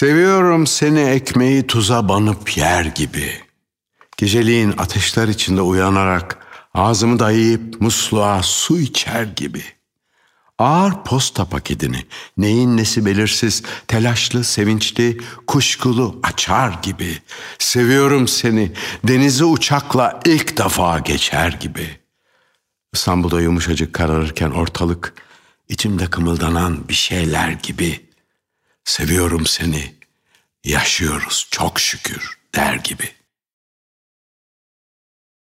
Seviyorum seni ekmeği tuza banıp yer gibi. Geceliğin ateşler içinde uyanarak ağzımı dayayıp musluğa su içer gibi. Ağır posta paketini neyin nesi belirsiz, telaşlı, sevinçli, kuşkulu açar gibi. Seviyorum seni denizi uçakla ilk defa geçer gibi. İstanbul'da yumuşacık kararırken ortalık içimde kımıldanan bir şeyler gibi. Seviyorum seni, yaşıyoruz çok şükür der gibi.''